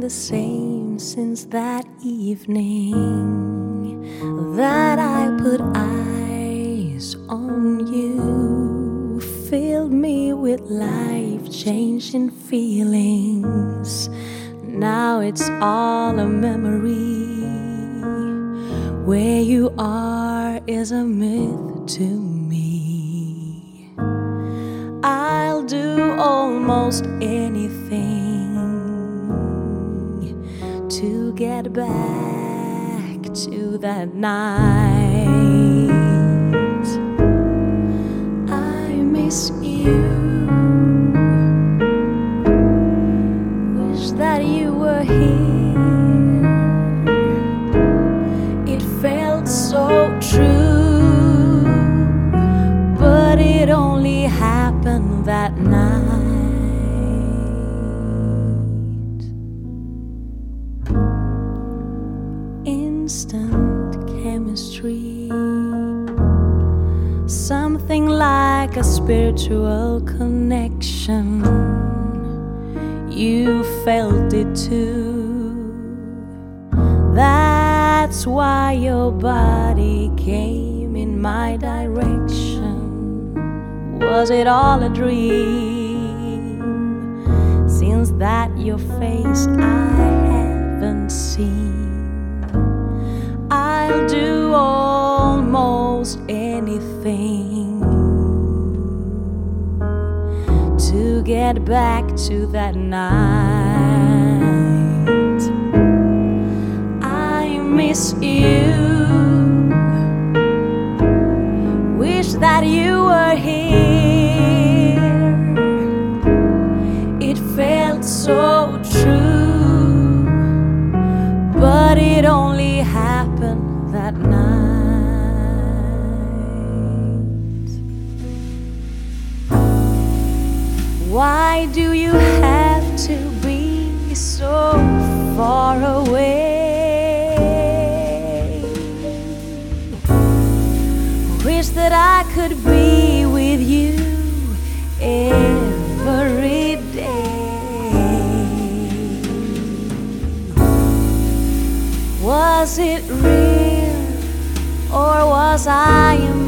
the same since that evening that I put eyes on you. Filled me with life changing feelings. Now it's all a memory. Where you are is a myth to me. Get back to that night. I miss you. Spiritual connection. You felt it too. That's why your body came in my direction. Was it all a dream? Since that your face I haven't seen. I'll do almost anything get back to that night. I miss you. Wish that you were here. Why do you have to be so far away? Wish that I could be with you every day. Was it real or was I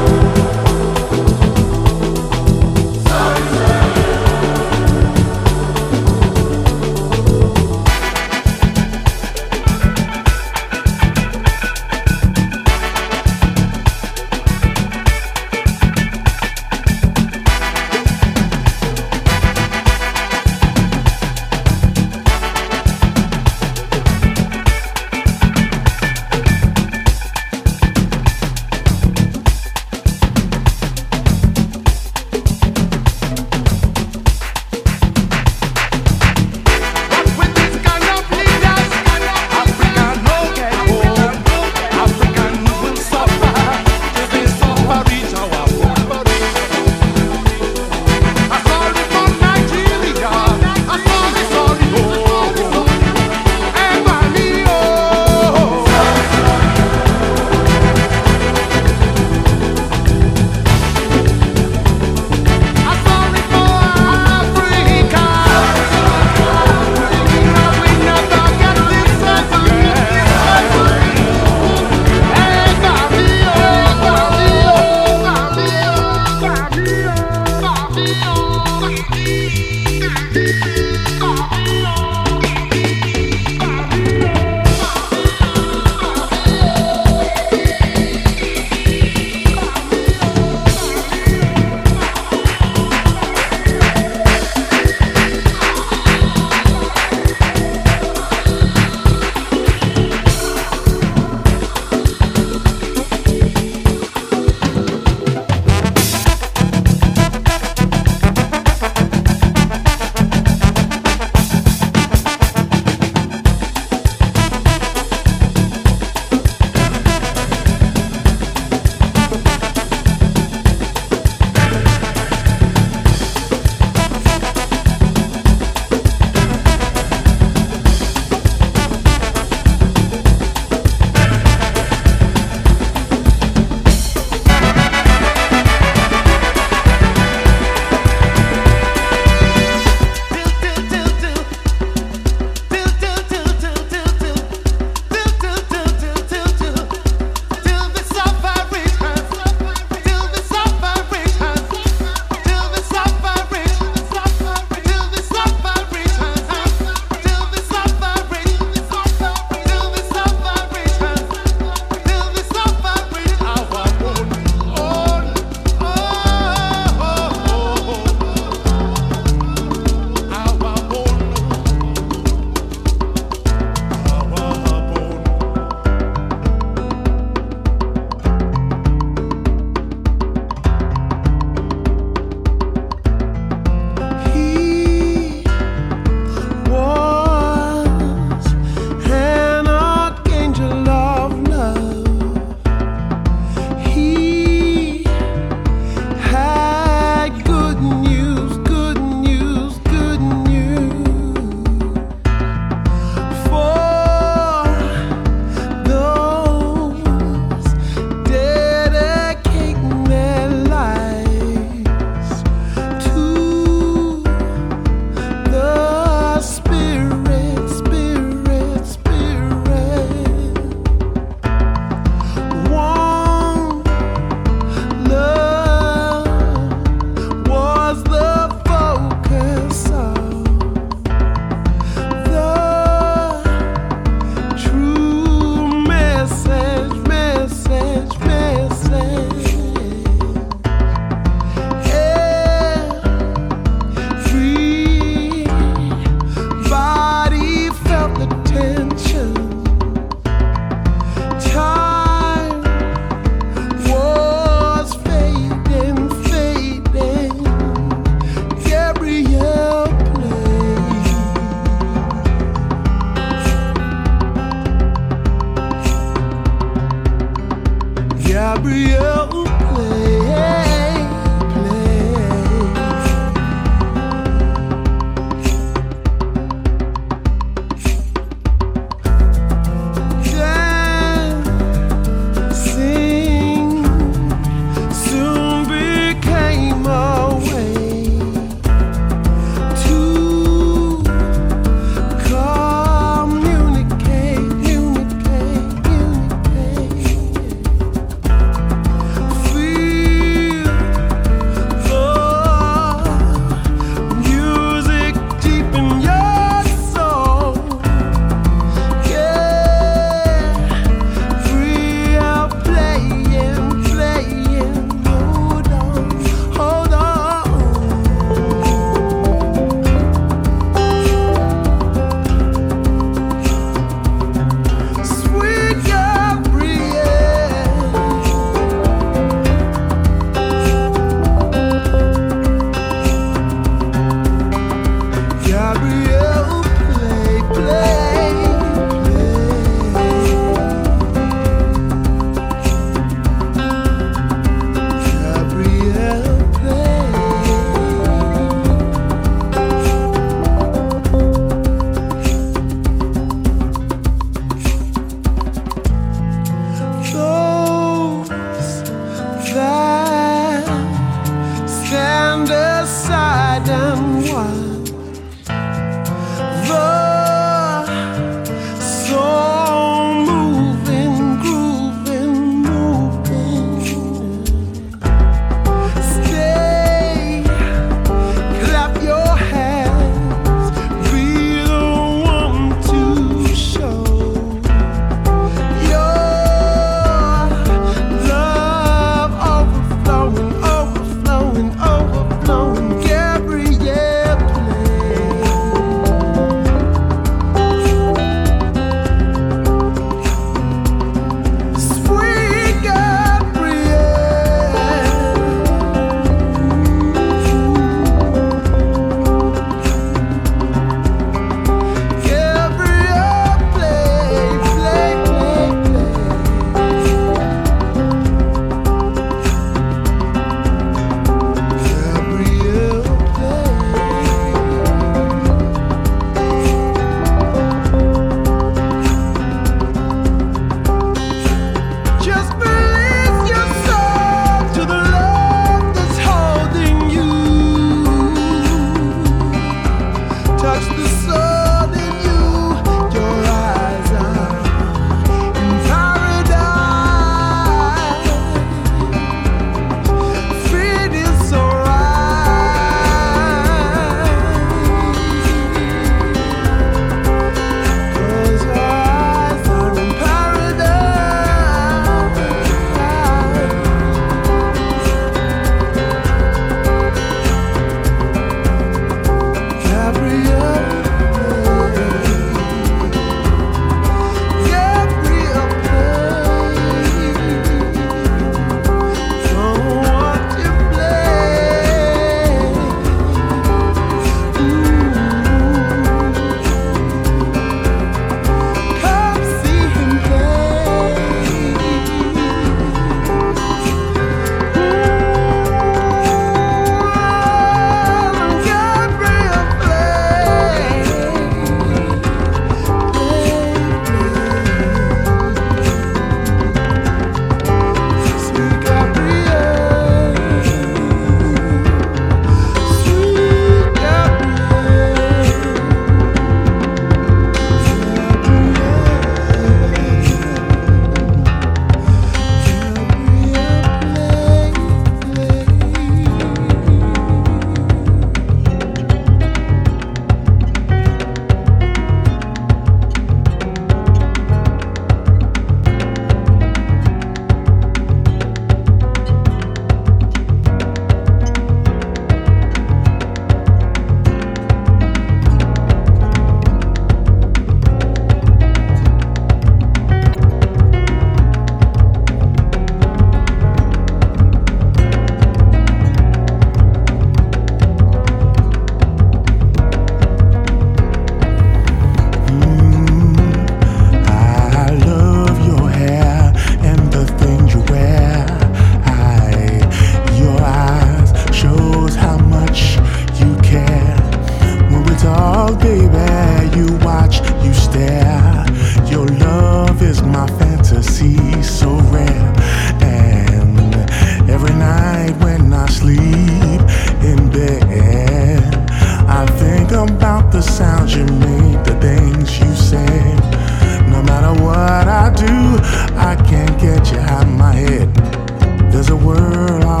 There's a world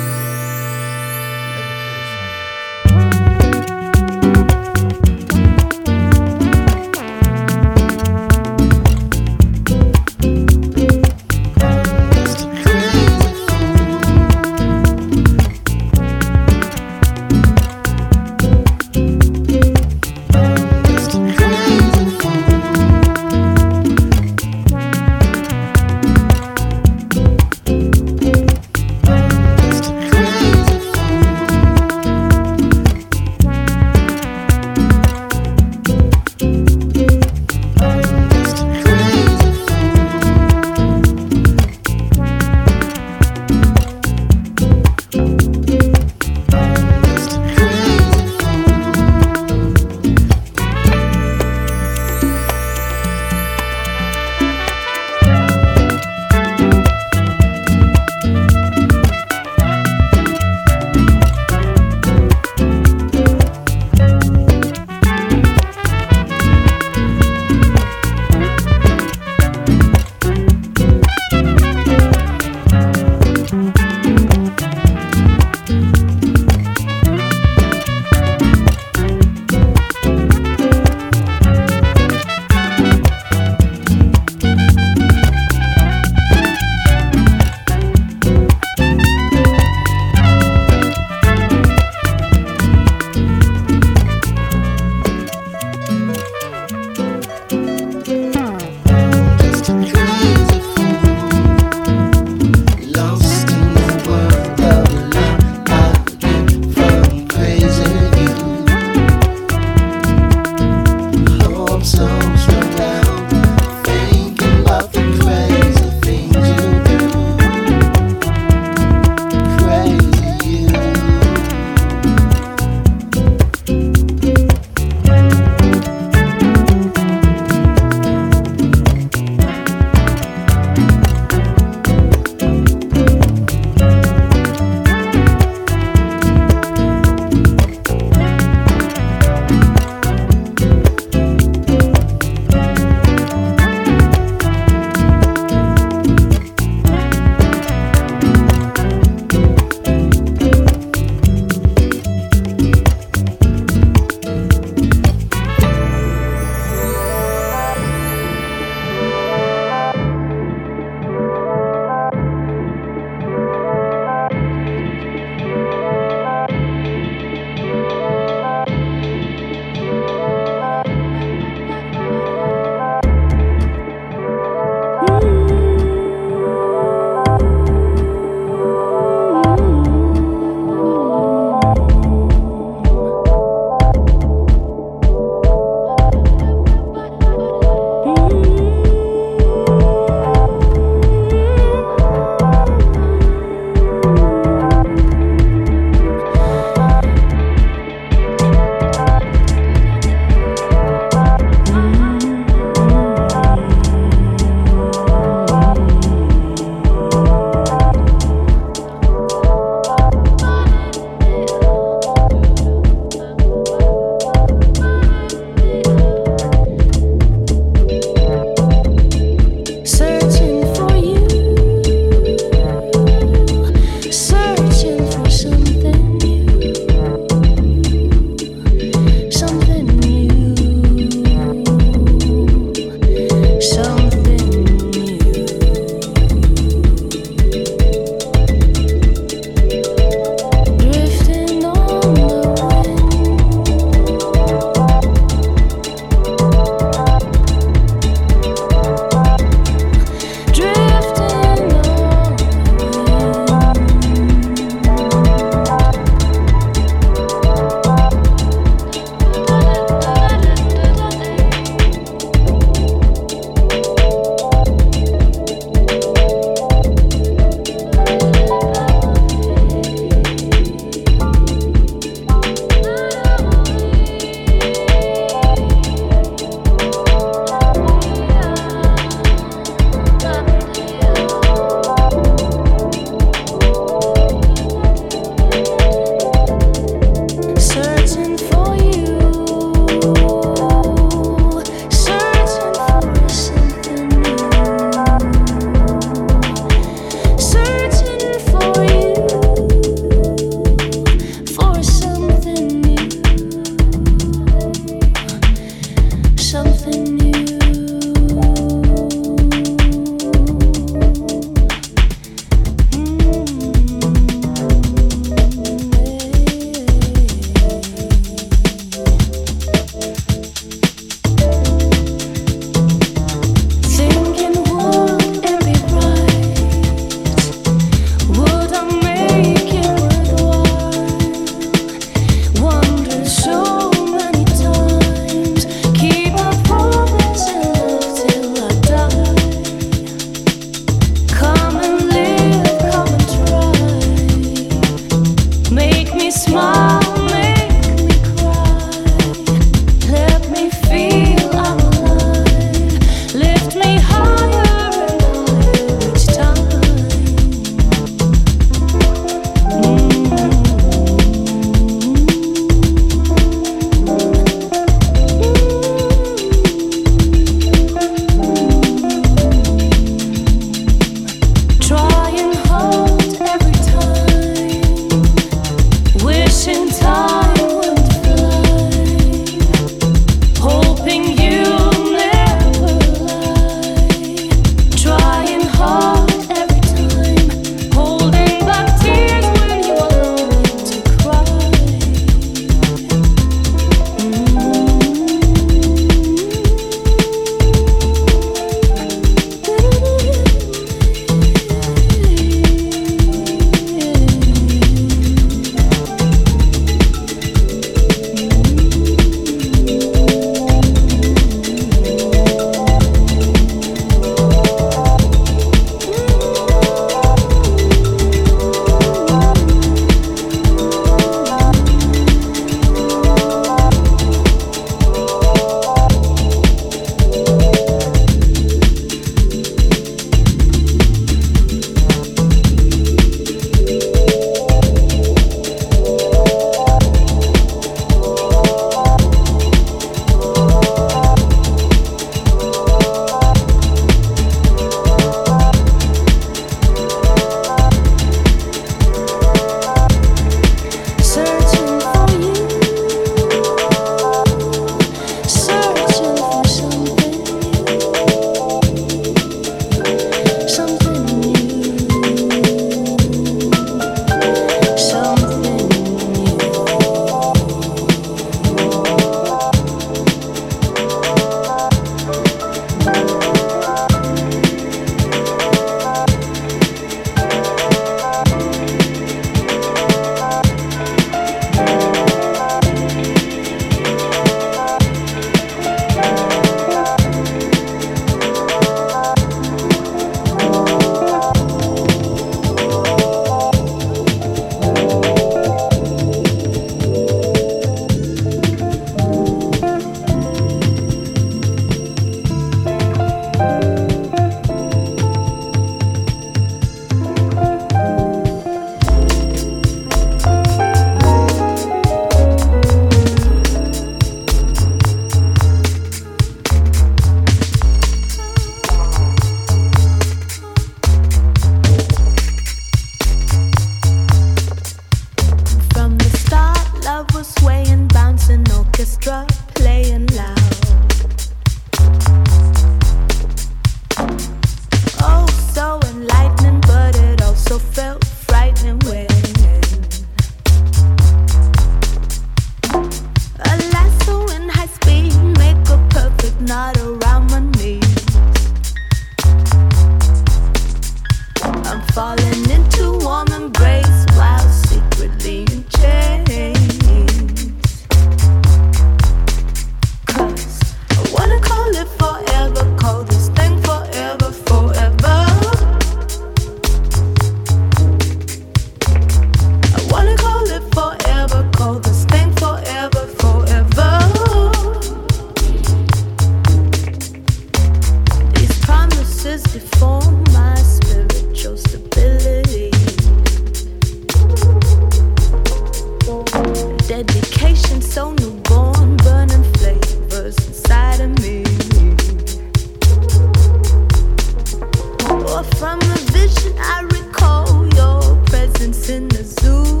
The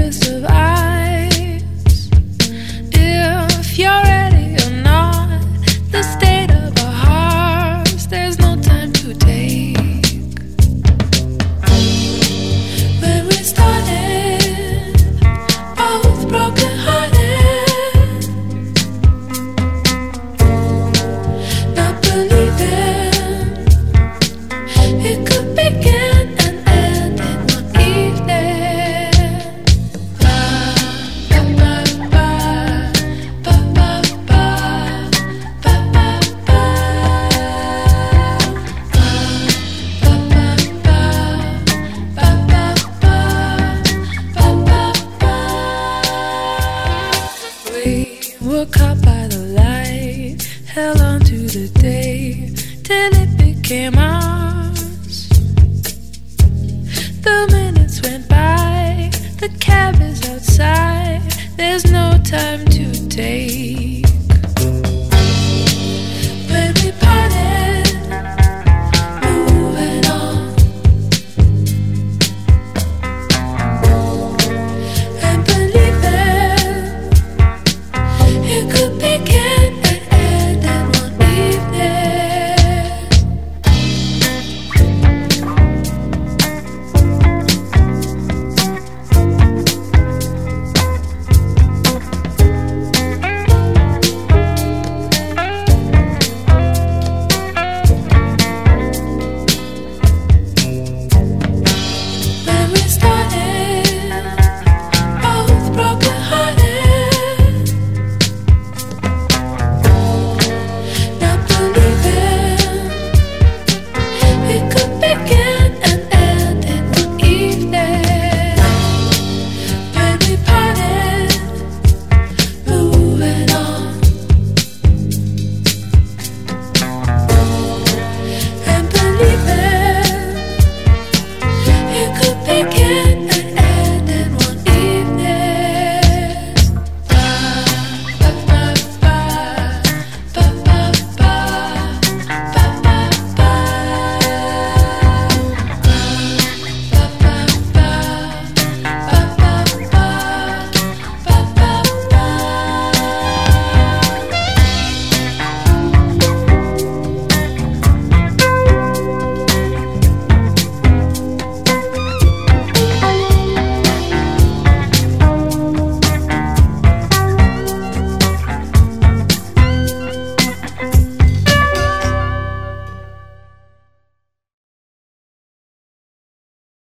cab is outside, there's no